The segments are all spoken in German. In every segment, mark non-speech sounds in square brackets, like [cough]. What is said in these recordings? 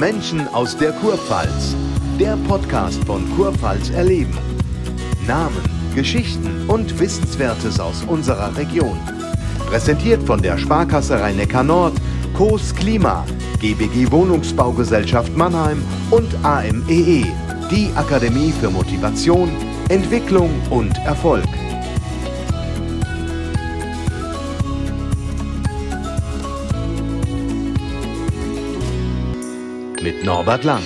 Menschen aus der Kurpfalz. Der Podcast von Kurpfalz erleben. Namen, Geschichten und Wissenswertes aus unserer Region. Präsentiert von der Sparkasse Rhein-Neckar Nord, Coos Klima, GBG Wohnungsbaugesellschaft Mannheim und AMEE, e, die Akademie für Motivation, Entwicklung und Erfolg. Norbert Lang.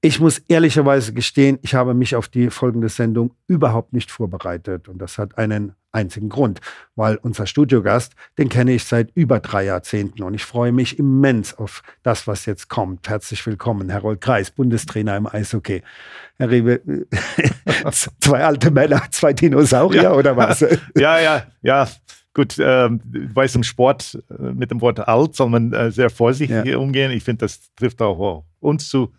Ich muss ehrlicherweise gestehen, ich habe mich auf die folgende Sendung überhaupt nicht vorbereitet. Und das hat einen einzigen Grund, weil unser Studiogast, den kenne ich seit über drei Jahrzehnten und ich freue mich immens auf das, was jetzt kommt. Herzlich willkommen, Herr Herold Kreis, Bundestrainer im Eishockey. Herr Rewe, [laughs] zwei alte Männer, zwei Dinosaurier ja. oder was? [laughs] Ja, ja, ja. Gut, ähm, weiß im Sport äh, mit dem Wort alt soll man äh, sehr vorsichtig ja. umgehen. Ich finde, das trifft auch uns zu.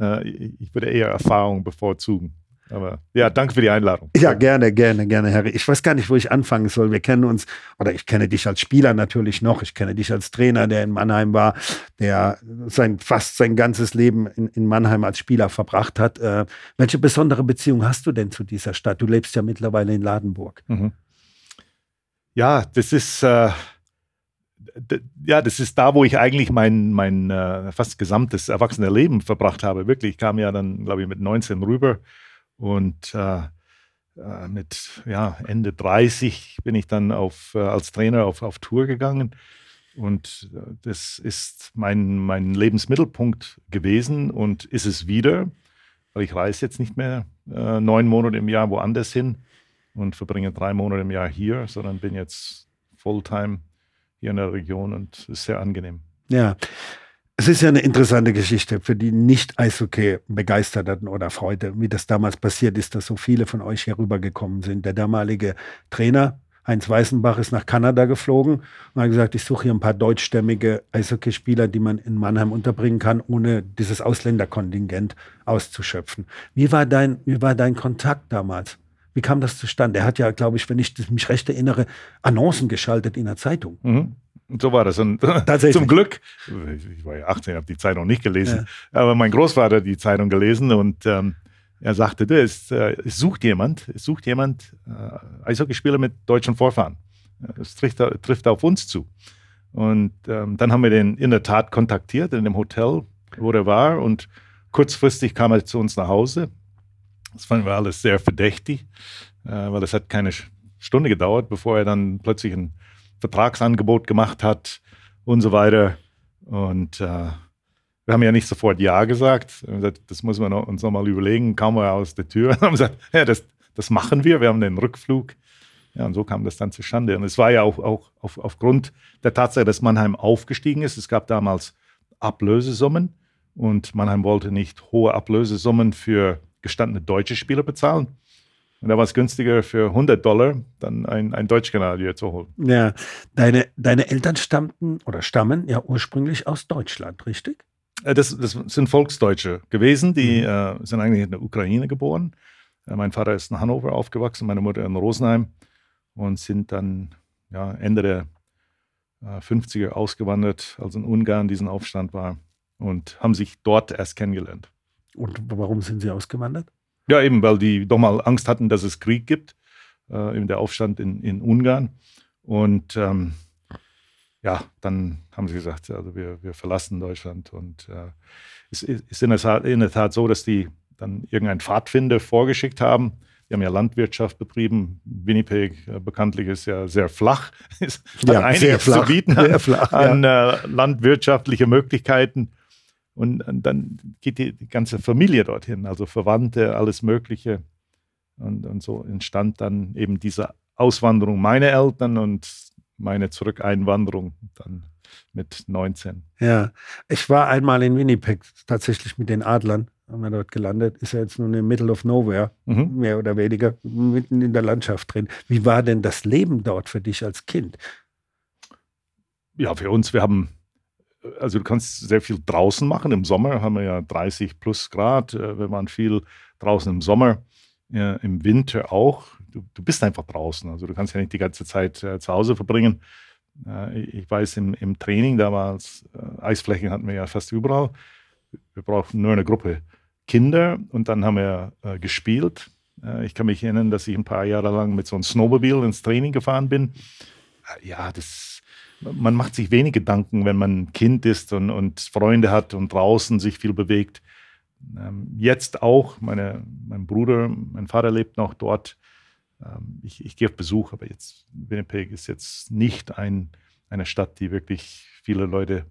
Äh, ich würde eher Erfahrung bevorzugen. Aber ja, danke für die Einladung. Ja, gerne, gerne, gerne, Harry. Ich weiß gar nicht, wo ich anfangen soll. Wir kennen uns, oder ich kenne dich als Spieler natürlich noch. Ich kenne dich als Trainer, der in Mannheim war, der sein, fast sein ganzes Leben in, in Mannheim als Spieler verbracht hat. Äh, welche besondere Beziehung hast du denn zu dieser Stadt? Du lebst ja mittlerweile in Ladenburg. Mhm. Ja, das ist. Äh ja, das ist da, wo ich eigentlich mein, mein äh, fast gesamtes erwachsene Leben verbracht habe. Wirklich, ich kam ja dann, glaube ich, mit 19 rüber und äh, äh, mit ja, Ende 30 bin ich dann auf, äh, als Trainer auf, auf Tour gegangen. Und äh, das ist mein, mein Lebensmittelpunkt gewesen und ist es wieder, weil ich reise jetzt nicht mehr neun Monate im Jahr woanders hin und verbringe drei Monate im Jahr hier, sondern bin jetzt Fulltime hier in der Region und ist sehr angenehm. Ja. Es ist ja eine interessante Geschichte für die nicht Eishockey-Begeisterten oder Freude, wie das damals passiert ist, dass so viele von euch hier rübergekommen sind. Der damalige Trainer, Heinz Weißenbach, ist nach Kanada geflogen und hat gesagt, ich suche hier ein paar deutschstämmige Eishockeyspieler, die man in Mannheim unterbringen kann, ohne dieses Ausländerkontingent auszuschöpfen. Wie war dein, wie war dein Kontakt damals? Wie kam das zustande? Er hat ja, glaube ich, wenn ich mich recht erinnere, Annoncen geschaltet in der Zeitung. Mhm. So war das. Und [laughs] zum Glück, ich war ja 18, habe die Zeitung nicht gelesen, ja. aber mein Großvater hat die Zeitung gelesen und ähm, er sagte, du, es, äh, es, sucht jemand, es sucht jemand äh, Eishockeyspieler mit deutschen Vorfahren. Es trifft, trifft auf uns zu. Und ähm, dann haben wir den in der Tat kontaktiert in dem Hotel, wo er war und kurzfristig kam er zu uns nach Hause das fanden wir alles sehr verdächtig, äh, weil es hat keine Stunde gedauert, bevor er dann plötzlich ein Vertragsangebot gemacht hat und so weiter. Und äh, wir haben ja nicht sofort Ja gesagt. gesagt das muss man uns nochmal überlegen. Kaum wir aus der Tür [laughs] haben gesagt, ja, das, das machen wir. Wir haben den Rückflug. Ja, und so kam das dann zustande. Und es war ja auch, auch auf, aufgrund der Tatsache, dass Mannheim aufgestiegen ist. Es gab damals Ablösesummen und Mannheim wollte nicht hohe Ablösesummen für gestandene deutsche Spieler bezahlen. Und da war es günstiger für 100 Dollar, dann ein, ein Deutschkanadier zu holen. Ja, deine, deine Eltern stammten oder stammen ja ursprünglich aus Deutschland, richtig? Äh, das, das sind Volksdeutsche gewesen, die mhm. äh, sind eigentlich in der Ukraine geboren. Äh, mein Vater ist in Hannover aufgewachsen, meine Mutter in Rosenheim und sind dann ja, Ende der äh, 50er ausgewandert, als in Ungarn diesen Aufstand war und haben sich dort erst kennengelernt. Und warum sind sie ausgewandert? Ja, eben, weil die doch mal Angst hatten, dass es Krieg gibt, äh, eben der Aufstand in, in Ungarn. Und ähm, ja, dann haben sie gesagt, also wir, wir verlassen Deutschland. Und äh, es ist in der, Tat, in der Tat so, dass die dann irgendeinen Pfadfinder vorgeschickt haben. Die haben ja Landwirtschaft betrieben. Winnipeg äh, bekanntlich ist ja sehr flach. [laughs] Es hat ja, einiges flach, zu bieten an, flach, ja. an äh, landwirtschaftliche Möglichkeiten. Und, dann geht die, die, ganze Familie dorthin, also Verwandte, alles Mögliche. Und, und so entstand dann eben diese Auswanderung meiner Eltern und meine Zurückeinwanderung dann mit 19. Ja, ich war einmal in Winnipeg, tatsächlich mit den Adlern, haben wir dort gelandet. Ist ja jetzt nur in Middle of Nowhere, mhm. mehr oder weniger, mitten in der Landschaft drin. Wie war denn das Leben dort für dich als Kind? Ja, für uns, wir haben also du kannst sehr viel draußen machen. Im Sommer haben wir ja 30 plus Grad. Äh, wir waren viel draußen im Sommer, ja, im Winter auch. Du, du, bist einfach draußen. Also du kannst ja nicht die ganze Zeit äh, zu Hause verbringen. Äh, ich weiß, im, im Training damals, äh, Eisflächen hatten wir ja fast überall. Wir brauchten nur eine Gruppe Kinder und dann haben wir äh, gespielt. Äh, ich kann mich erinnern, dass ich ein paar Jahre lang mit so einem Snowmobile ins Training gefahren bin. Ja, das, man macht sich wenig Gedanken, wenn man Kind ist und, und Freunde hat und draußen sich viel bewegt. Ähm, jetzt auch, meine, mein Bruder, mein Vater lebt noch dort. Ähm, ich, ich gehe auf Besuch, aber jetzt Winnipeg ist jetzt nicht ein, eine Stadt, die wirklich viele Leute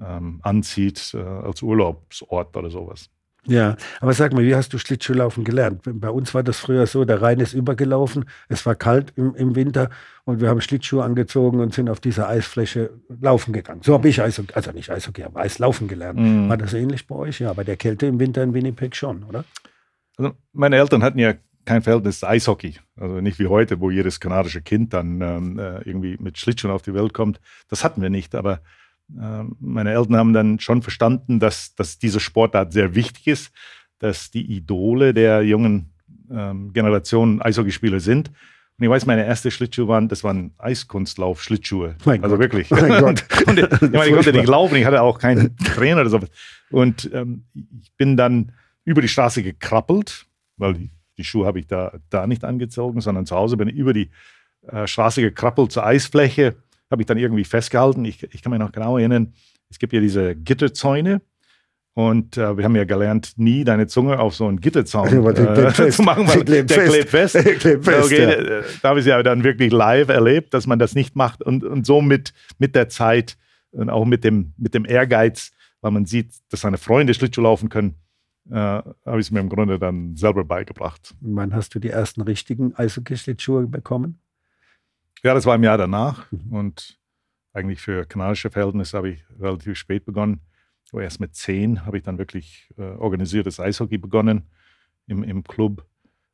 ähm, anzieht äh, als Urlaubsort oder sowas. Ja, aber sag mal, wie hast du Schlittschuhlaufen gelernt? Bei uns war das früher so, der Rhein ist übergelaufen, es war kalt im, im Winter und wir haben Schlittschuhe angezogen und sind auf dieser Eisfläche laufen gegangen. So habe ich Eishockey, also nicht Eishockey, aber Eislaufen gelernt. Mhm. War das ähnlich bei euch? Ja, bei der Kälte im Winter in Winnipeg schon, oder? Also meine Eltern hatten ja kein Verhältnis zu Eishockey. Also nicht wie heute, wo jedes kanadische Kind dann ähm, äh, irgendwie mit Schlittschuhen auf die Welt kommt. Das hatten wir nicht, aber meine Eltern haben dann schon verstanden, dass, dass diese Sportart sehr wichtig ist, dass die Idole der jungen ähm, Generation Eishockeyspieler sind. Und ich weiß, meine erste Schlittschuhe waren, das waren Eiskunstlauf-Schlittschuhe. also Gott. wirklich. Mein Gott. [laughs] und, ich, [laughs] meine, ich konnte nicht laufen, ich hatte auch keinen Trainer oder sowas. Und ähm, ich bin dann über die Straße gekrabbelt, weil die, die Schuhe habe ich da, da nicht angezogen, sondern zu Hause bin ich über die äh, Straße gekrabbelt zur Eisfläche habe ich dann irgendwie festgehalten. Ich, ich kann mich noch genau erinnern, es gibt ja diese Gitterzäune. Und äh, wir haben ja gelernt, nie deine Zunge auf so einen Gitterzaun äh, [laughs] zu machen, weil der klebt fest. [laughs] Der klebt fest okay, ja. Da habe ich es ja dann wirklich live erlebt, dass man das nicht macht. Und, und so mit, mit der Zeit und auch mit dem, mit dem Ehrgeiz, weil man sieht, dass seine Freunde Schlittschuh laufen können, äh, habe ich es mir im Grunde dann selber beigebracht. Wann hast du die ersten richtigen Eishockey-Schlittschuhe bekommen? Ja, das war im Jahr danach und eigentlich für kanadische Verhältnisse habe ich relativ spät begonnen. So erst mit zehn habe ich dann wirklich äh, organisiertes Eishockey begonnen im, im Club.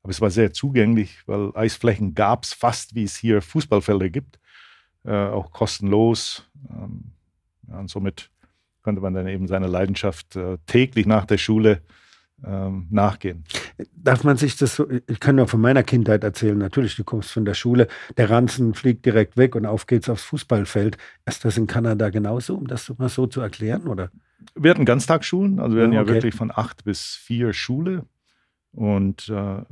Aber es war sehr zugänglich, weil Eisflächen gab es fast, wie es hier Fußballfelder gibt, äh, auch kostenlos. Ähm, ja, und somit konnte man dann eben seine Leidenschaft äh, täglich nach der Schule ähm, nachgehen. Darf man sich das so, ich kann nur von meiner Kindheit erzählen, natürlich, du kommst von der Schule, der Ranzen fliegt direkt weg und auf geht's aufs Fußballfeld. Ist das in Kanada genauso, um das mal so zu erklären, oder? Wir hatten Ganztagsschulen, also wir hatten ja, okay. wirklich von acht bis vier Schule und äh,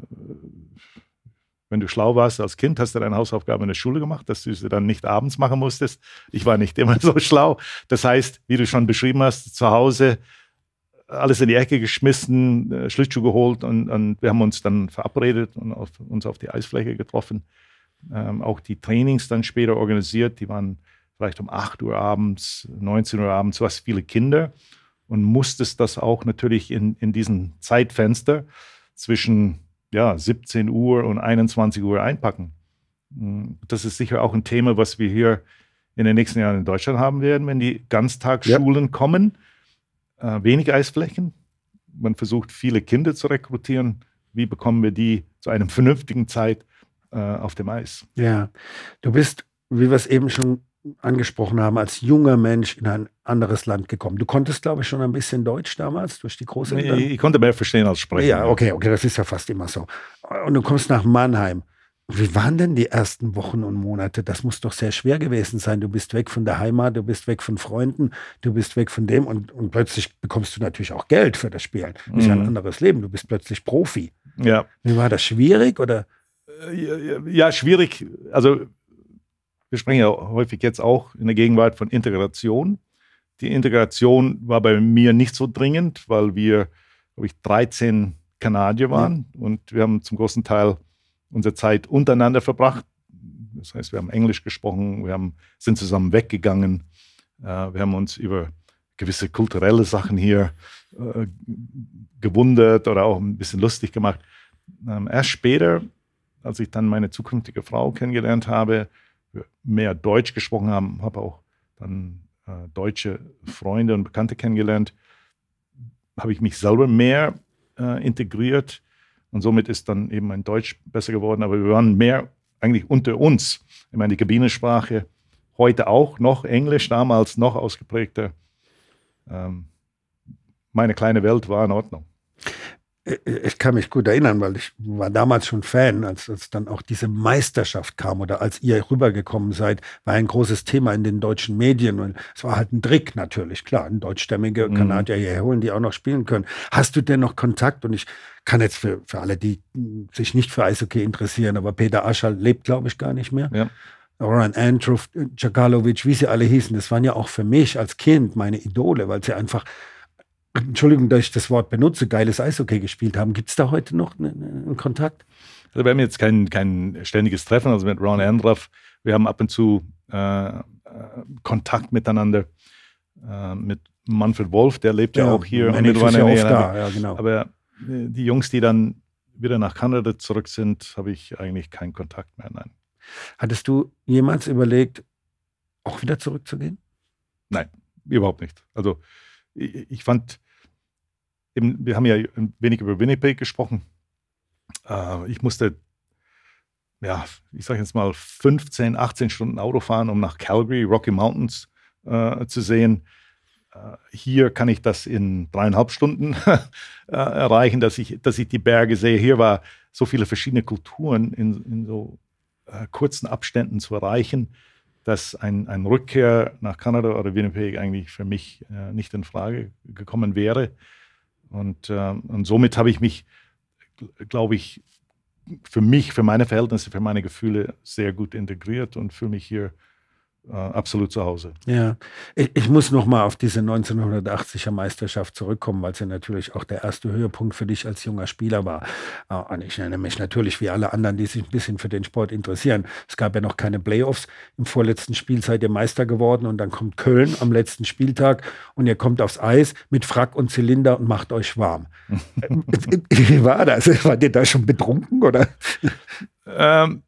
wenn du schlau warst als Kind, hast du deine Hausaufgaben in der Schule gemacht, dass du sie dann nicht abends machen musstest. Ich war nicht immer [laughs] so schlau. Das heißt, wie du schon beschrieben hast, zu Hause alles in die Ecke geschmissen, äh, Schlittschuh geholt und, und, wir haben uns dann verabredet und auf, uns auf die Eisfläche getroffen. Ähm, auch die Trainings dann später organisiert, die waren vielleicht um 8 Uhr abends, 19 Uhr abends, du hast viele Kinder und musstest das auch natürlich in, in diesen Zeitfenster zwischen ja, 17 Uhr und 21 Uhr einpacken. Mm, das ist sicher auch ein Thema, was wir hier in den nächsten Jahren in Deutschland haben werden, wenn die Ganztagsschulen ja. kommen äh, wenig Eisflächen. Man versucht, viele Kinder zu rekrutieren. Wie bekommen wir die zu einer vernünftigen Zeit äh, auf dem Eis? Ja, du bist, wie wir es eben schon angesprochen haben, als junger Mensch in ein anderes Land gekommen. Du konntest, glaube ich, schon ein bisschen Deutsch damals durch die Großeltern. Ich, ich konnte mehr verstehen als sprechen. Ja, okay, okay, das ist ja fast immer so. Und du kommst nach Mannheim. Wie waren denn die ersten Wochen und Monate? Das muss doch sehr schwer gewesen sein. Du bist weg von der Heimat, du bist weg von Freunden, du bist weg von dem und, und plötzlich bekommst du natürlich auch Geld für das Spielen. Das ist ja ein mhm. anderes Leben. Du bist plötzlich Profi. Ja. Wie war das schwierig oder? Äh, ja, schwierig. Also wir sprechen ja häufig jetzt auch in der Gegenwart von Integration. Die Integration war bei mir nicht so dringend, weil wir, glaube ich, 13 Kanadier waren ja. und wir haben zum großen Teil unsere Zeit untereinander verbracht. Das heißt, wir haben Englisch gesprochen, wir haben, sind zusammen weggegangen, äh, wir haben uns über gewisse kulturelle Sachen hier äh, gewundert oder auch ein bisschen lustig gemacht. Ähm, erst später, als ich dann meine zukünftige Frau kennengelernt habe, mehr Deutsch gesprochen haben, habe auch dann äh, deutsche Freunde und Bekannte kennengelernt, habe ich mich selber mehr äh, integriert und somit ist dann eben mein Deutsch besser geworden. Aber wir waren mehr eigentlich unter uns. Ich meine, die Kabinensprache heute auch noch Englisch, damals noch ausgeprägter. Ähm, meine kleine Welt war in Ordnung. Ich kann mich gut erinnern, weil ich war damals schon Fan, als, als dann auch diese Meisterschaft kam oder als ihr rübergekommen seid, war ein großes Thema in den deutschen Medien. Und es war halt ein Trick natürlich, klar, ein deutschstämmige mhm. Kanadier hierher holen, die auch noch spielen können. Hast du denn noch Kontakt? Und ich kann jetzt für, für alle, die sich nicht für Eishockey interessieren, aber Peter Aschal lebt, glaube ich, gar nicht mehr. Ja. Ryan Andrew, Djagalovic, wie sie alle hießen, das waren ja auch für mich als Kind meine Idole, weil sie einfach Entschuldigung, dass ich das Wort benutze, geiles Eishockey gespielt haben. Gibt es da heute noch einen Kontakt? Also wir haben jetzt kein, kein ständiges Treffen, also mit Ron Andruff. Wir haben ab und zu äh, Kontakt miteinander äh, mit Manfred Wolf, der lebt ja, ja auch hier. Und mit ist ja oft da, ja, genau. Aber äh, die Jungs, die dann wieder nach Kanada zurück sind, habe ich eigentlich keinen Kontakt mehr. Nein. Hattest du jemals überlegt, auch wieder zurückzugehen? Nein, überhaupt nicht. Also ich, ich fand, eben, wir haben ja ein wenig über Winnipeg gesprochen. Äh, ich musste, ja, ich sage jetzt mal 15, 18 Stunden Auto fahren, um nach Calgary, Rocky Mountains äh, zu sehen. Äh, hier kann ich das in dreieinhalb Stunden [laughs] äh, erreichen, dass ich, dass ich die Berge sehe. Hier war so viele verschiedene Kulturen in, in so äh, kurzen Abständen zu erreichen dass ein, ein Rückkehr nach Kanada oder Winnipeg eigentlich für mich äh, nicht in Frage gekommen wäre. Und, äh, und somit habe ich mich, glaube ich, für mich, für meine Verhältnisse, für meine Gefühle sehr gut integriert und fühle mich hier äh, absolut zu Hause. Ja, ich, ich muss noch mal auf diese 1980er Meisterschaft zurückkommen, weil es ja natürlich auch der erste Höhepunkt für dich als junger Spieler war. Äh, und ich nenne mich natürlich wie alle anderen, die sich ein bisschen für den Sport interessieren. Es gab ja noch keine Playoffs. Im vorletzten Spiel seid ihr Meister geworden und dann kommt Köln am letzten Spieltag und ihr kommt aufs Eis mit Frack und Zylinder und macht euch warm. [laughs] wie war das? Wart ihr da schon betrunken oder? Ähm,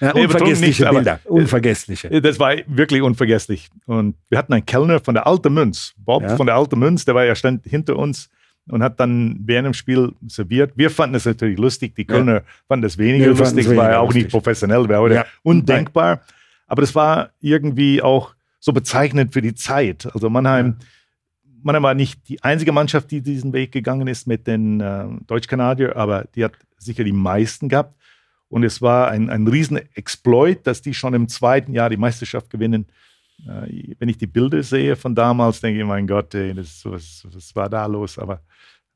ja, unvergessliche nicht, Bilder, unvergessliche. Das war wirklich unvergesslich. Und wir hatten einen Kellner von der Alten Münz, Bob ja. von der Alten Münz, der war ja stand hinter uns und hat dann während dem Spiel serviert. Wir fanden es natürlich lustig, die Kölner ja. fanden es weniger Wir lustig, es war ja auch lustig. nicht professionell, wäre heute ja. undenkbar. Aber das war irgendwie auch so bezeichnend für die Zeit. Also Mannheim, Mannheim war nicht die einzige Mannschaft, die diesen Weg gegangen ist mit den äh, Deutsch-Kanadier, aber die hat sicher die meisten gehabt. Und es war ein, ein Riesen-Exploit, dass die schon im zweiten Jahr die Meisterschaft gewinnen. Äh, wenn ich die Bilder sehe von damals, denke ich, mein Gott, ey, das, was, was war da los? Aber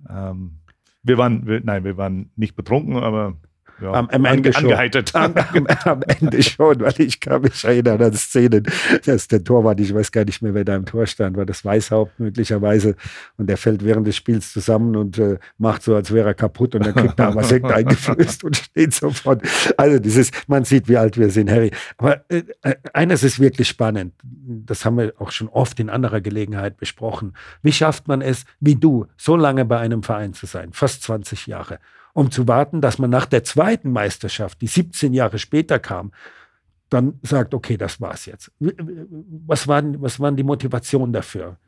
ähm, wir waren, wir, nein, wir waren nicht betrunken, aber ja, am, am, Ende schon. Am, am, am, Ende schon, weil ich kann mich erinnern an Szenen, dass der Torwart, ich weiß gar nicht mehr, wer da im Tor stand, war das Weißhaupt möglicherweise und der fällt während des Spiels zusammen und äh, macht so, als wäre er kaputt und dann kriegt er was Sekt [laughs] eingeflößt und steht sofort. Also dieses, man sieht, wie alt wir sind, Harry. Aber äh, äh, eines ist wirklich spannend, das haben wir auch schon oft in anderer Gelegenheit besprochen. Wie schafft man es, wie du, so lange bei einem Verein zu sein, fast 20 Jahre um zu warten, dass man nach der zweiten Meisterschaft, die 17 Jahre später kam, dann sagt, okay, das war's jetzt. Was waren, was waren die Motivationen dafür?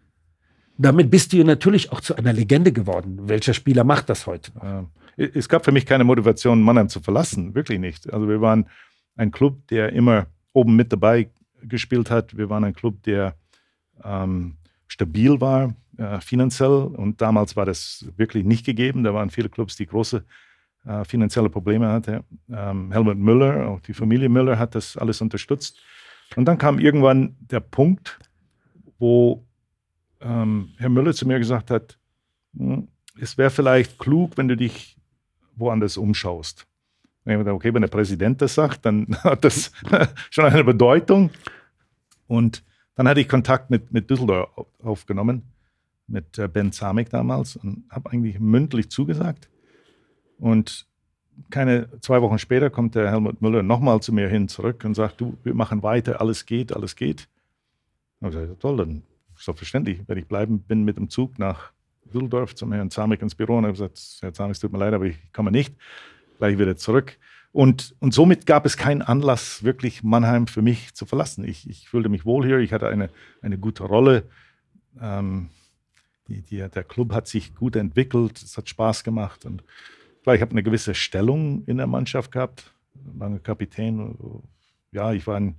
Damit bist du natürlich auch zu einer Legende geworden. Welcher Spieler macht das heute noch? Es gab für mich keine Motivation, Mannheim zu verlassen. Wirklich nicht. Also wir waren ein Club, der immer oben mit dabei gespielt hat. Wir waren ein Club, der ähm, stabil war äh, finanziell und damals war das wirklich nicht gegeben. Da waren viele Clubs, die große äh, finanzielle Probleme hatten. Ähm, Helmut Müller, auch die Familie Müller hat das alles unterstützt. Und dann kam irgendwann der Punkt, wo ähm, Herr Müller zu mir gesagt hat, hm, es wäre vielleicht klug, wenn du dich woanders umschaust. Und ich dachte, okay, wenn der Präsident das sagt, dann [laughs] hat das [laughs] schon eine Bedeutung. Und dann hatte ich Kontakt mit, mit Düsseldorf aufgenommen, mit äh, Ben Zamek damals und habe eigentlich mündlich zugesagt. Und keine zwei Wochen später kommt der Helmut Müller nochmal zu mir hin zurück und sagt, du, wir machen weiter, alles geht, alles geht. Und ich gesagt, toll, dann selbstverständlich werde ich bleiben, bin mit dem Zug nach Düsseldorf zum Herrn Zamek ins Büro und habe gesagt, Herr Zamek, es tut mir leid, aber ich komme nicht, gleich wieder zurück. Und, und somit gab es keinen Anlass, wirklich Mannheim für mich zu verlassen. Ich, ich fühlte mich wohl hier, ich hatte eine, eine gute Rolle. Ähm, die, die, der Club hat sich gut entwickelt, es hat Spaß gemacht. Und klar, ich habe eine gewisse Stellung in der Mannschaft gehabt, lange Kapitän. Ja, ich war ein,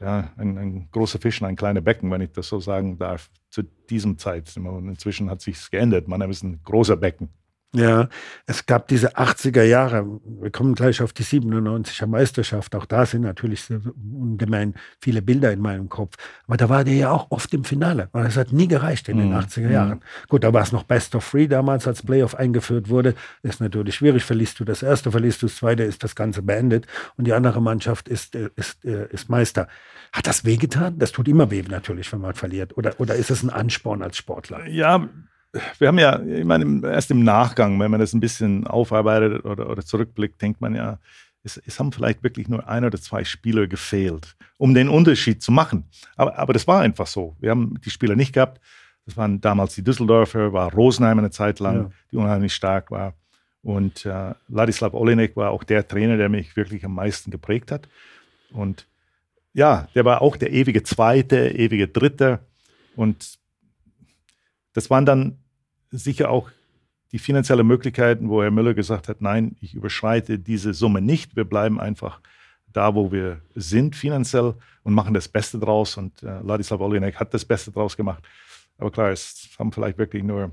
ja, ein, ein großer Fisch und ein kleiner Becken, wenn ich das so sagen darf, zu diesem Zeit. Und inzwischen hat sich geändert. Mannheim ist ein großer Becken. Ja, es gab diese 80er Jahre, wir kommen gleich auf die 97er Meisterschaft, auch da sind natürlich ungemein viele Bilder in meinem Kopf. Aber da war der ja auch oft im Finale, weil es hat nie gereicht in den mhm. 80er Jahren. Mhm. Gut, da war es noch Best of Three damals, als Playoff eingeführt wurde. Ist natürlich schwierig, verlierst du das erste, verlierst du das zweite, ist das Ganze beendet und die andere Mannschaft ist, äh, ist, äh, ist Meister. Hat das wehgetan? Das tut immer weh natürlich, wenn man verliert. Oder, oder ist es ein Ansporn als Sportler? Ja, wir haben ja, ich meine, erst im Nachgang, wenn man das ein bisschen aufarbeitet oder, oder zurückblickt, denkt man ja, es, es, haben vielleicht wirklich nur ein oder zwei Spieler gefehlt, um den Unterschied zu machen. Aber, aber das war einfach so. Wir haben die Spieler nicht gehabt. Das waren damals die Düsseldorfer, war Rosenheim eine Zeit lang, ja. die unheimlich stark war. Und äh, Ladislav Olenek war auch der Trainer, der mich wirklich am meisten geprägt hat. Und ja, der war auch der ewige Zweite, ewige Dritte. Und das waren dann sicher auch die finanziellen Möglichkeiten, wo Herr Müller gesagt hat, nein, ich überschreite diese Summe nicht. Wir bleiben einfach da, wo wir sind finanziell und machen das Beste draus. Und äh, Ladislav Olinek hat das Beste draus gemacht. Aber klar, es haben vielleicht wirklich nur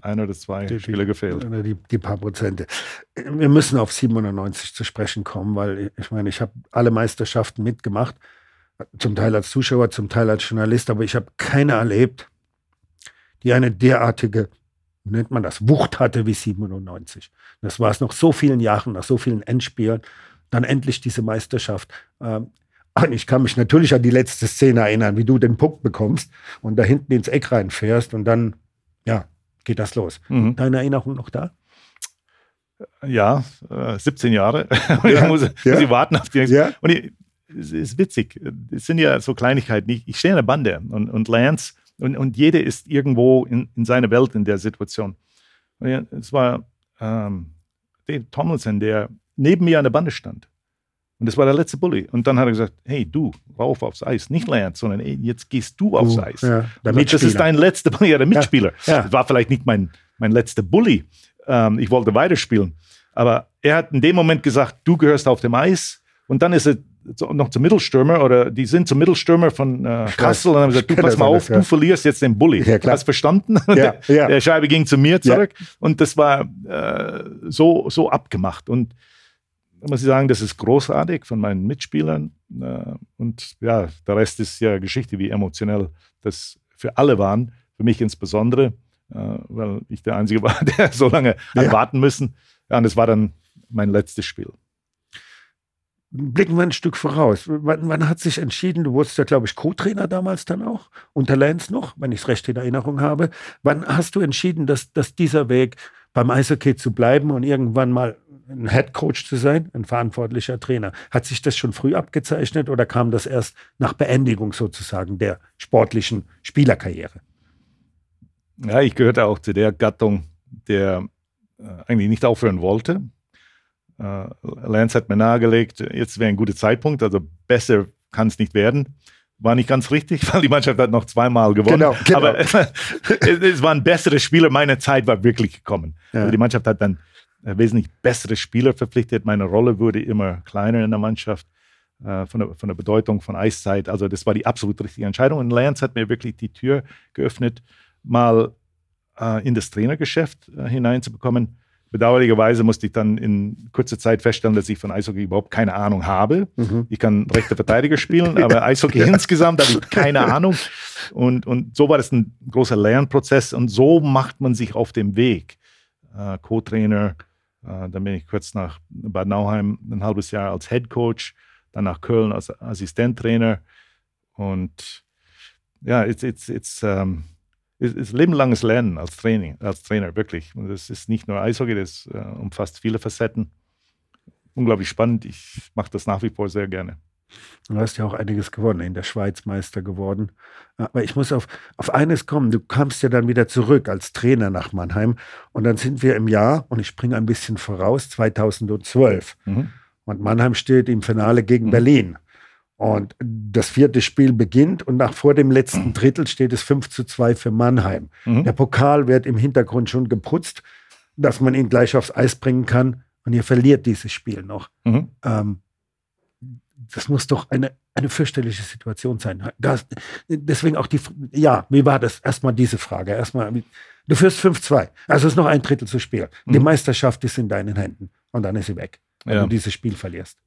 ein oder zwei die, Spiele gefehlt. Die, die, paar Prozente. Wir müssen auf 97 zu sprechen kommen, weil ich meine, ich habe alle Meisterschaften mitgemacht, zum Teil als Zuschauer, zum Teil als Journalist, aber ich habe keine erlebt, die eine derartige, nennt man das, Wucht hatte wie 97. Das war es nach so vielen Jahren, nach so vielen Endspielen, dann endlich diese Meisterschaft. Ähm, und ich kann mich natürlich an die letzte Szene erinnern, wie du den Puck bekommst und da hinten ins Eck reinfährst und dann, ja, geht das los. Mhm. Deine Erinnerung noch da? Ja, äh, 17 Jahre. [laughs] und ja, ich muss, ja. muss ich warten auf die nächste. Ja. Und ich, es ist witzig. Es sind ja so Kleinigkeiten. Ich, ich stehe in der Bande und, und Lance und, und jeder ist irgendwo in, in seiner Welt in der Situation. Und es war ähm, Dave Tomlinson, der neben mir an der Bande stand. Und das war der letzte Bully. Und dann hat er gesagt, hey, du, rauf aufs Eis. Nicht Lance, sondern hey, jetzt gehst du aufs Eis. Ja, der das ist dein letzter Bully, ja, der Mitspieler. Ja, ja. Das war vielleicht nicht mein, mein letzter Bully. Ähm, ich wollte weiterspielen. Aber er hat in dem Moment gesagt, du gehörst auf dem Eis. Und dann ist er noch zum Mittelstürmer oder die sind zum Mittelstürmer von äh, Kassel und haben gesagt, du pass mal auf, ja. du verlierst jetzt den Bully. Ja, Hast verstanden? Ja, der, [laughs] ja. der, Scheibe ging zu mir zurück und das war äh, so, so abgemacht. Und da muss ich sagen, das ist großartig von meinen Mitspielern. Äh, und ja, der Rest ist ja Geschichte, wie emotionell das für alle waren, für mich insbesondere, äh, weil ich der Einzige [laughs] war, der so lange hat warten müssen. Ja, und das war dann mein letztes Spiel blicken wir ein Stück voraus. Wann, wann hat sich entschieden, du wurdest ja, glaube ich, Co-Trainer damals dann auch, unter Lance noch, wenn ich es recht in Erinnerung habe. Wann hast du entschieden, dass, dass dieser Weg beim Eishockey zu bleiben und irgendwann mal ein Head Coach zu sein, ein verantwortlicher Trainer? Hat sich das schon früh abgezeichnet oder kam das erst nach Beendigung sozusagen der sportlichen Spielerkarriere? Ja, ich gehörte auch zu der Gattung, der äh, eigentlich nicht aufhören wollte. Äh, Lance hat mir nahegelegt, jetzt wäre ein guter Zeitpunkt, also besser kann es nicht werden. War nicht ganz richtig, [laughs] weil die Mannschaft hat noch zweimal gewonnen. Genau, genau. Aber [laughs] es, es waren bessere Spieler. Meine Zeit war wirklich gekommen. Ja. Also die Mannschaft hat dann äh, wesentlich bessere Spieler verpflichtet. Meine Rolle wurde immer kleiner in der Mannschaft äh, von, der, von der Bedeutung von Eiszeit. Also das war die absolut richtige Entscheidung. Und Lance hat mir wirklich die Tür geöffnet, mal äh, in das Trainergeschäft hineinzubekommen Bedauerlicherweise musste ich dann in kurzer Zeit feststellen, dass ich von Eishockey überhaupt keine Ahnung habe. Mhm. Ich kann rechter Verteidiger spielen, [laughs] aber Eishockey insgesamt habe ich keine Ahnung. Und, und so war das ein großer Lernprozess und so macht man sich auf dem Weg. Äh, Co-Trainer, äh, dann bin ich kurz nach Bad Nauheim ein halbes Jahr als Head Coach, dann nach Köln als Assistenttrainer und ja, it's, it's, it's, um, ist, ist lebenlanges Lernen als, Training, als Trainer, wirklich. Und das ist nicht nur Eishockey, das äh, umfasst viele Facetten. Unglaublich spannend. Ich mache das nach wie vor sehr gerne. Du hast ja auch einiges gewonnen, in der Schweiz Meister geworden. Aber ich muss auf, auf eines kommen. Du kamst ja dann wieder zurück als Trainer nach Mannheim. Und dann sind wir im Jahr, und ich springe ein bisschen voraus, 2012. Mhm. Und Mannheim steht im Finale gegen mhm. Berlin. Und das vierte Spiel beginnt und nach vor dem letzten Drittel steht es 5 zu 2 für Mannheim. Mhm. Der Pokal wird im Hintergrund schon geputzt, dass man ihn gleich aufs Eis bringen kann. Und ihr verliert dieses Spiel noch. Mhm. Ähm, das muss doch eine, eine fürchterliche Situation sein. Das, deswegen auch die, ja, wie war das? Erstmal diese Frage. Erstmal, Du führst 5-2. Also es ist noch ein Drittel zu spielen. Mhm. Die Meisterschaft ist in deinen Händen. Und dann ist sie weg, wenn ja. du dieses Spiel verlierst.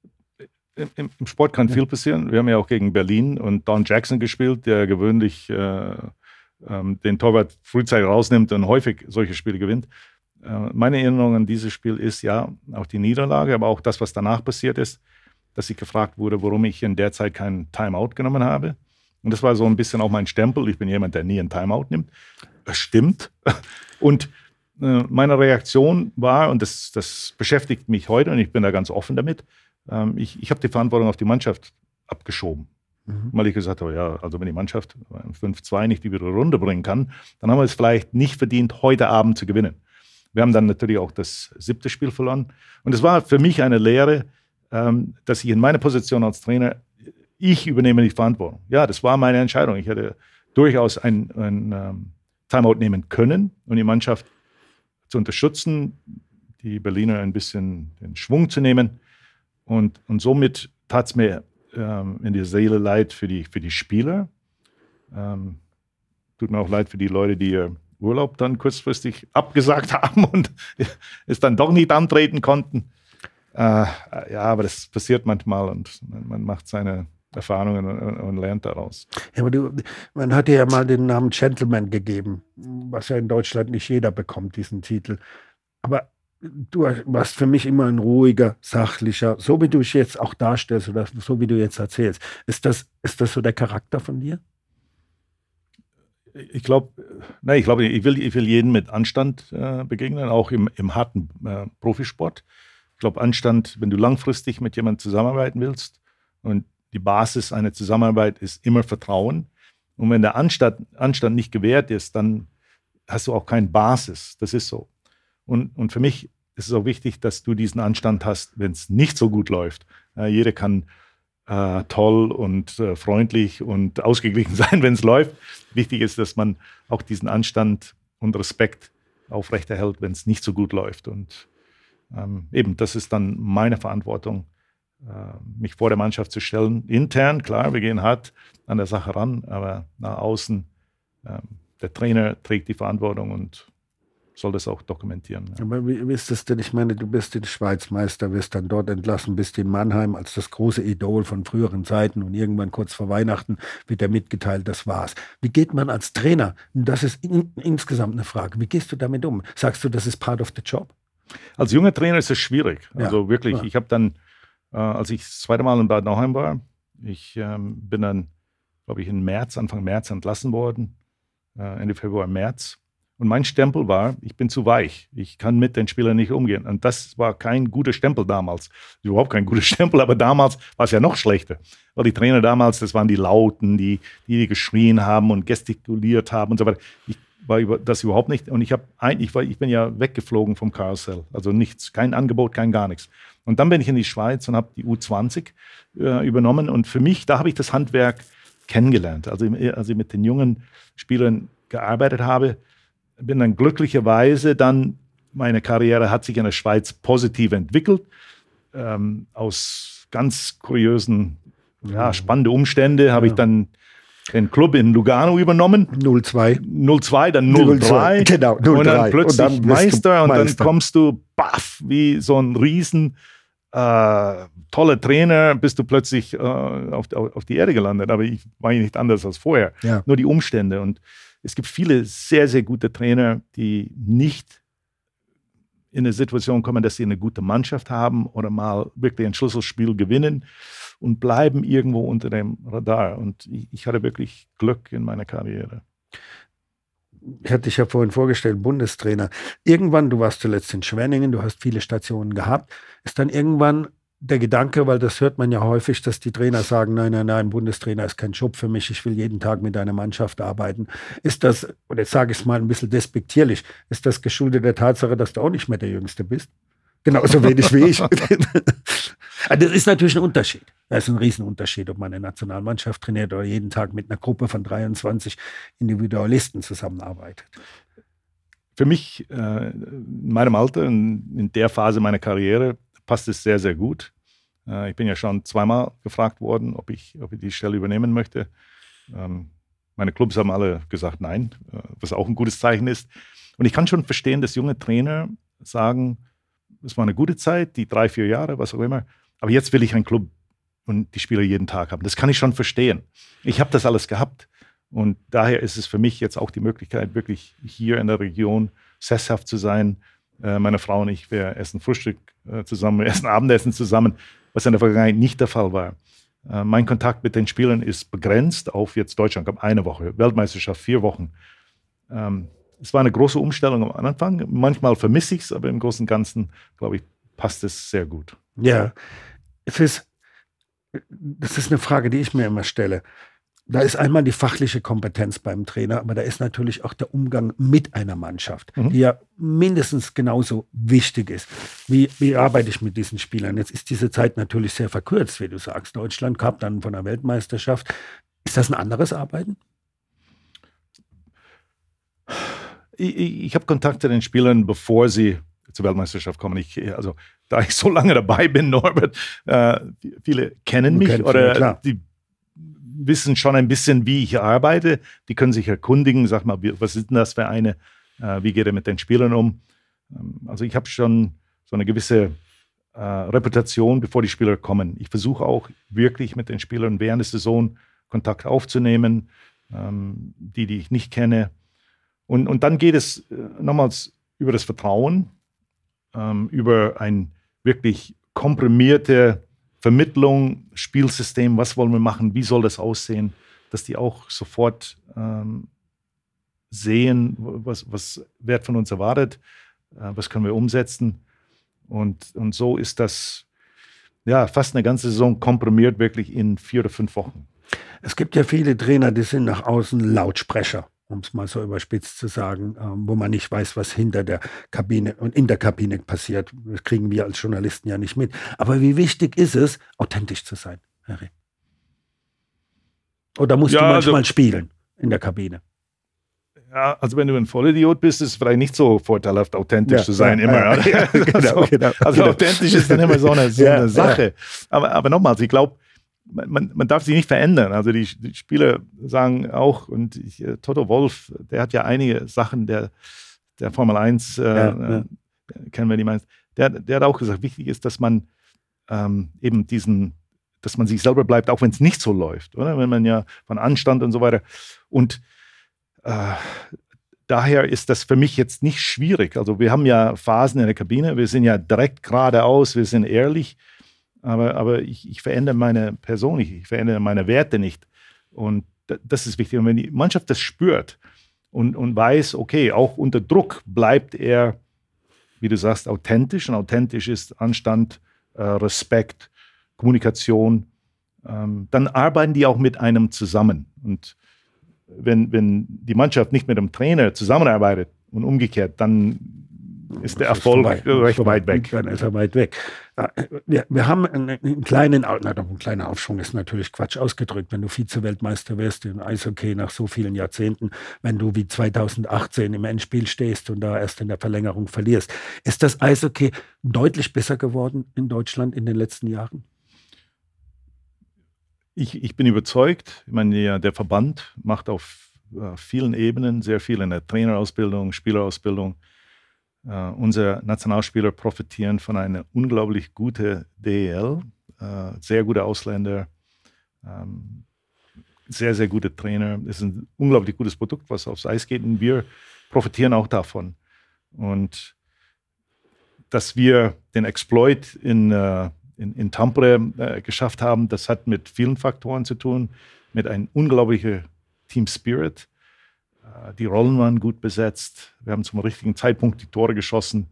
Im, Im, Sport kann viel passieren. Wir haben ja auch gegen Berlin und Don Jackson gespielt, der gewöhnlich äh, ähm, den Torwart frühzeitig rausnimmt und häufig solche Spiele gewinnt. Äh, meine Erinnerung an dieses Spiel ist ja auch die Niederlage, aber auch das, was danach passiert ist, dass ich gefragt wurde, warum ich in der Zeit keinen Timeout genommen habe. Und das war so ein bisschen auch mein Stempel. Ich bin jemand, der nie ein Timeout nimmt. Das stimmt. [laughs] Und äh, meine Reaktion war, und das, das beschäftigt mich heute und ich bin da ganz offen damit, ähm, ich, ich habe die Verantwortung auf die Mannschaft abgeschoben. Mhm. Weil ich gesagt habe, ja, also wenn die Mannschaft 5-2 nicht die wieder Runde bringen kann, dann haben wir es vielleicht nicht verdient, heute Abend zu gewinnen. Wir haben dann natürlich auch das siebte Spiel verloren. Und es war für mich eine Lehre, ähm, dass ich in meiner Position als Trainer, ich übernehme die Verantwortung. Ja, das war meine Entscheidung. Ich hätte durchaus ein, ein ähm, Timeout nehmen können und die Mannschaft zu unterstützen, die Berliner ein bisschen den Schwung zu nehmen. Und, und somit tat es mir ähm, in die Seele leid für die, für die Spieler. Ähm, tut mir auch leid für die Leute, die ihr Urlaub dann kurzfristig abgesagt [laughs] haben und es dann doch nicht antreten konnten. Äh, ja, aber das passiert manchmal und man macht seine Erfahrungen und, lernt daraus. Ja, aber du, man hat dir ja mal den Namen Gentleman gegeben, was ja in Deutschland nicht jeder bekommt, diesen Titel. Aber du warst für mich immer ein ruhiger, sachlicher, so wie du dich jetzt auch darstellst oder so wie du jetzt erzählst. Ist das, ist das so der Charakter von dir? Ich glaube, nein, ich glaube, ich will, ich will jeden mit Anstand äh, begegnen, auch im, im harten äh, Profisport. Ich glaube, Anstand, wenn du langfristig mit jemandem zusammenarbeiten willst und die Basis einer Zusammenarbeit ist immer Vertrauen. Und wenn der Anstand, Anstand nicht gewährt ist, dann hast du auch keine Basis. Das ist so. Und, und für mich ist es auch wichtig, dass du diesen Anstand hast, wenn es nicht so gut läuft. Äh, jeder kann äh, toll und äh, freundlich und [laughs] ausgeglichen sein, wenn es läuft. Wichtig ist, dass man auch diesen Anstand und Respekt aufrechterhält, wenn es nicht so gut läuft. Und ähm, eben, das ist dann meine Verantwortung, äh, mich vor der Mannschaft zu stellen. Intern, klar, wir gehen hart an der Sache ran, aber nach außen, ähm, der Trainer trägt die Verantwortung und soll das auch dokumentieren. Ja. Aber wie, ist das denn? Ich meine, du bist in Schweizmeister, wirst dann dort entlassen, bist in Mannheim als das große Idol von früheren Zeiten und irgendwann kurz vor Weihnachten wird dir mitgeteilt, das war's. Wie geht man als Trainer? Das ist in, insgesamt eine Frage. Wie gehst du damit um? Sagst du, das ist part of the job? Als junger Trainer ist es schwierig. Also ja. wirklich, ja. ich habe dann äh, als ich das zweite Mal in Bad Nauheim war. Ich ähm, bin dann, glaube ich, im März, Anfang März entlassen worden, äh, Ende Februar, März. Und mein Stempel war, ich bin zu weich. Ich kann mit den Spielern nicht umgehen. Und das war kein guter Stempel damals. Überhaupt kein guter [laughs] Stempel, aber damals war es ja noch schlechter. Weil die Trainer damals, das waren die Lauten, die, die geschrien haben und gestikuliert haben und so weiter. Ich war das überhaupt nicht. Und ich habe eigentlich, ich bin ja weggeflogen vom Karussell. Also nichts, kein Angebot, kein gar nichts. Und dann bin ich in die Schweiz und habe die U20 äh, übernommen. Und für mich, da habe ich das Handwerk kennengelernt. Also als ich mit den jungen Spielern gearbeitet habe, bin dann glücklicherweise dann, meine Karriere hat sich in der Schweiz positiv entwickelt. Ähm, aus ganz kuriösen, ja, mhm. spannende Umstände habe ja. ich dann den Club in Lugano übernommen. 02. 02, dann 03. Genau, 03. Und dann plötzlich und dann Meister und Meister. dann kommst du, baff, wie so ein Riesen, äh, toller Trainer, bist du plötzlich äh, auf, auf, die Erde gelandet. Aber ich war nicht anders als vorher. Ja. Nur die Umstände. Und es gibt viele sehr, sehr gute Trainer, die nicht in eine Situation kommen, dass sie eine gute Mannschaft haben oder mal wirklich ein Schlüsselspiel gewinnen und bleiben irgendwo unter dem Radar. Und ich, hatte wirklich Glück in meiner Karriere. Ich hatte dich ja vorhin vorgestellt, Bundestrainer. Irgendwann, du warst zuletzt in Schwenningen, du hast viele Stationen gehabt, ist dann irgendwann der Gedanke, weil das hört man ja häufig, dass die Trainer sagen, nein, nein, nein, Bundestrainer ist kein Job für mich, ich will jeden Tag mit einer Mannschaft arbeiten. Ist das, und jetzt sage ich es mal ein bisschen despektierlich, ist das geschuldet der Tatsache, dass du auch nicht mehr der Jüngste bist? Genauso wenig wie ich. [laughs] Also das ist natürlich ein Unterschied. Das ist ein Riesenunterschied, ob man eine Nationalmannschaft trainiert oder jeden Tag mit einer Gruppe von 23 Individualisten zusammenarbeitet. Für mich, äh, in meinem Alter, in der Phase meiner Karriere, passt es sehr, sehr gut. Äh, ich bin ja schon zweimal gefragt worden, ob ich, ob ich die Stelle übernehmen möchte. Ähm, Meine Clubs haben alle gesagt nein, äh, was auch ein gutes Zeichen ist. Und ich kann schon verstehen, dass junge Trainer sagen, es war eine gute Zeit, die drei, vier Jahre, was auch immer, aber jetzt will ich einen Club und die Spieler jeden Tag haben. Das kann ich schon verstehen. Ich habe das alles gehabt. Und daher ist es für mich jetzt auch die Möglichkeit, wirklich hier in der Region sesshaft zu sein. Äh, meine Frau und ich, wir essen Frühstück zusammen, [laughs] wir essen Abendessen zusammen, was in der Vergangenheit nicht der Fall war. Äh, mein Kontakt mit den Spielern ist begrenzt auf jetzt Deutschland, gab eine Woche, Weltmeisterschaft vier Wochen. Ähm, es war eine große Umstellung am Anfang. Manchmal vermisse ich es, aber im Großen und Ganzen, glaube ich, passt es sehr gut. Ja, es ist, das ist eine Frage, die ich mir immer stelle da ist einmal die fachliche Kompetenz beim Trainer, aber da ist natürlich auch der Umgang mit einer Mannschaft, mhm. die ja mindestens genauso wichtig ist. Wie, wie arbeite ich mit diesen Spielern? Jetzt ist diese Zeit natürlich sehr verkürzt, wie du sagst. Deutschland Cup, dann von der Weltmeisterschaft. Ist das ein anderes Arbeiten? Ich, ich, ich habe Kontakt zu den Spielern, bevor sie zur Weltmeisterschaft kommen. Ich, also, da ich so lange dabei bin, [laughs] Norbert, äh, viele kennen du mich oder viele, die wissen schon ein bisschen, wie ich arbeite. Die können sich erkundigen, sag mal, was ist denn das für eine? Äh, wie geht er mit den Spielern um? Ähm, also ich habe schon so eine gewisse äh, Reputation, bevor die Spieler kommen. Ich versuche auch wirklich mit den Spielern während der Saison Kontakt aufzunehmen, ähm, die, die ich nicht kenne. Und, und dann geht es äh, nochmals über das Vertrauen, ähm, über ein wirklich komprimierte Vermittlung, Spielsystem, was wollen wir machen, wie soll das aussehen, dass die auch sofort ähm, sehen, was, was wird von uns erwartet, äh, was können wir umsetzen. Und, und so ist das ja fast eine ganze Saison komprimiert, wirklich in vier oder fünf Wochen. Es gibt ja viele Trainer, die sind nach außen Lautsprecher um es mal so überspitzt zu sagen, ähm, wo man nicht weiß, was hinter der Kabine und in der Kabine passiert. Das kriegen wir als Journalisten ja nicht mit. Aber wie wichtig ist es, authentisch zu sein, Harry? Oder musst ja, du manchmal also, spielen in der Kabine? Ja, also wenn du ein Vollidiot bist, ist es vielleicht nicht so vorteilhaft, authentisch ja, zu sein, ja, immer. Ja, [laughs] [laughs] genau, also, genau, also genau. authentisch ist dann immer so eine, so [laughs] eine Sache. Aber, aber nochmals, ich glaube, man, man darf sich nicht verändern. Also die, die Spieler sagen auch, und ich, äh, Toto Wolf, der hat ja einige Sachen, der, der Formel 1, äh, ja, ja. Äh, kennen wir die meisten, der, der hat auch gesagt, wichtig ist, dass man ähm, eben diesen, dass man sich selber bleibt, auch wenn es nicht so läuft, oder? Wenn man ja von Anstand und so weiter. Und äh, daher ist das für mich jetzt nicht schwierig. Also wir haben ja Phasen in der Kabine, wir sind ja direkt geradeaus, wir sind ehrlich aber, aber ich, ich verändere meine Person nicht, ich verändere meine Werte nicht. Und das ist wichtig. Und wenn die Mannschaft das spürt und, und weiß, okay, auch unter Druck bleibt er, wie du sagst, authentisch. Und authentisch ist Anstand, äh, Respekt, Kommunikation. Ähm, dann arbeiten die auch mit einem zusammen. Und wenn, wenn die Mannschaft nicht mit dem Trainer zusammenarbeitet und umgekehrt, dann ist der Erfolg ist vorbei, recht weit weg. Dann ist er weit weg. Wir, wir haben einen, einen kleinen, na, ein kleiner Aufschwung ist natürlich Quatsch ausgedrückt, wenn du Vize-Weltmeister wirst in Eishockey nach so vielen Jahrzehnten, wenn du wie 2018 im Endspiel stehst und da erst in der Verlängerung verlierst. Ist das Eishockey deutlich besser geworden in Deutschland in den letzten Jahren? Ich, ich bin überzeugt. Ich meine, der, der Verband macht auf äh, vielen Ebenen sehr viel in der Trainerausbildung, Spielerausbildung Uh, unsere Nationalspieler profitieren von einer unglaublich guten DEL, uh, sehr gute Ausländer, um, sehr, sehr gute Trainer. Es ist ein unglaublich gutes Produkt, was aufs Eis geht und wir profitieren auch davon. Und dass wir den Exploit in, uh, in, in Tampere geschafft haben, das hat mit vielen Faktoren zu tun, mit einem unglaublichen Team Spirit äh, die Rollen waren gut besetzt. Wir haben zum richtigen Zeitpunkt die Tore geschossen.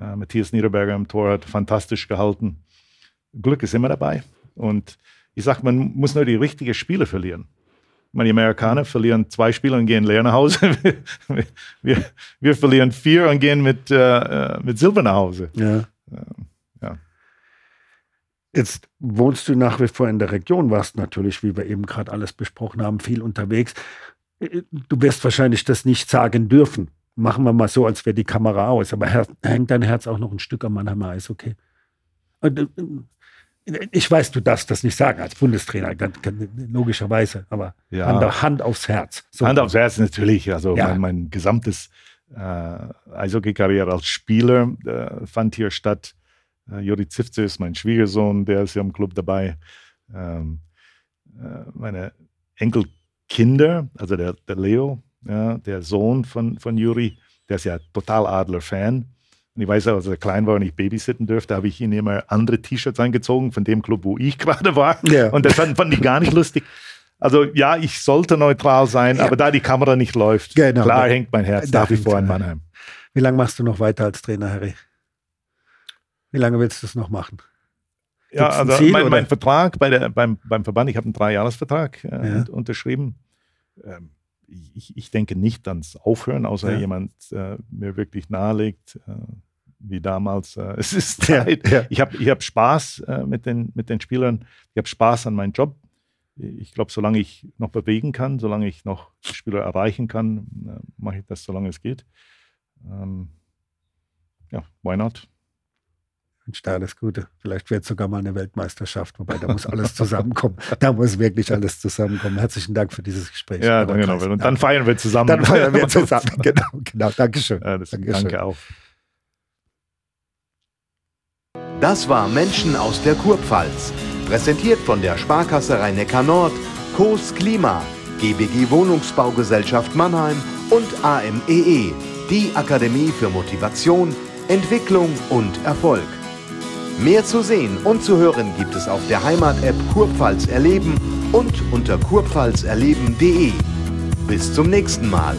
Äh, Matthias Niederberger im Tor hat fantastisch gehalten. Glück ist immer dabei. Und ich sage, man muss nur die richtigen Spiele verlieren. Ich meine, die Amerikaner verlieren zwei Spiele und gehen leer nach Hause. [laughs] wir, wir, wir, verlieren vier und gehen mit, äh, äh, mit Silber nach Hause. Ja. ja. Jetzt wohnst du nach wie vor in der Region, warst natürlich, wie wir eben gerade alles besprochen haben, viel unterwegs du wirst wahrscheinlich das nicht sagen dürfen. Machen wir mal so, als wäre die Kamera aus. Aber hängt dein Herz auch noch ein Stück am Mannheimer Eis, okay? Äh, ich weiß, du darfst das nicht sagen als Bundestrainer, logischerweise, aber ja. Hand, Hand, aufs Herz. So. Hand aufs Herz natürlich. Also ja. mein, mein, gesamtes äh, Eishockey-Karriere als Spieler äh, fand hier statt. Äh, Juri Zivze ist mein Schwiegersohn, der ist ja im Club dabei. Ähm, äh, meine Enkelkinder, also der, der Leo, ja, der Sohn von, von Juri, der ist ja total Adler-Fan. Und ich weiß auch, als er klein war und ich babysitten durfte, habe ich ihm immer andere T-Shirts angezogen von dem Club, wo ich [laughs] gerade war. Ja. Und das fanden die gar nicht lustig. Also ja, ich sollte neutral sein, ja. aber da die Kamera nicht läuft, genau. klar hängt mein Herz nach wie vor in Mannheim. Wie lange machst du noch weiter als Trainer, Harry? Wie lange willst du das noch machen? Ja, also Ziel, mein, mein Vertrag bei der, beim, beim Verband, ich habe einen Dreijahresvertrag äh, ja. unterschrieben. Ähm, ich, ich, denke nicht ans Aufhören, außer ja. jemand äh, mir wirklich nahelegt, äh, wie damals. Äh, [laughs] es ist Zeit. Ja. Ich habe ich hab Spaß äh, mit, den, mit den Spielern. Ich habe Spaß an meinem Job. Ich glaube, solange ich noch bewegen kann, solange ich noch Spieler erreichen kann, äh, mache ich das, solange es geht. Ähm, ja, why not? Wünsche dir alles Gute. Vielleicht wird es sogar mal eine Weltmeisterschaft, wobei da muss alles zusammenkommen. [laughs] Da muss wirklich alles zusammenkommen. Herzlichen Dank für dieses Gespräch. Ja, danke genau. Und dann feiern wir zusammen. Dann feiern wir [laughs] zusammen. [laughs] genau, genau. Dankeschön. Ja, das, Dankeschön. Danke auch. Das war Menschen aus der Kurpfalz. Präsentiert von der Sparkasse Rhein-Neckar Nord, Coes Klima, GBG Wohnungsbaugesellschaft Mannheim und AMEE, e, die Akademie für Motivation, Entwicklung und Erfolg. Mehr zu sehen und zu hören gibt es auf der Heimat-App Kurpfalz erleben und unter kurpfalzerleben.de. Bis zum nächsten Mal.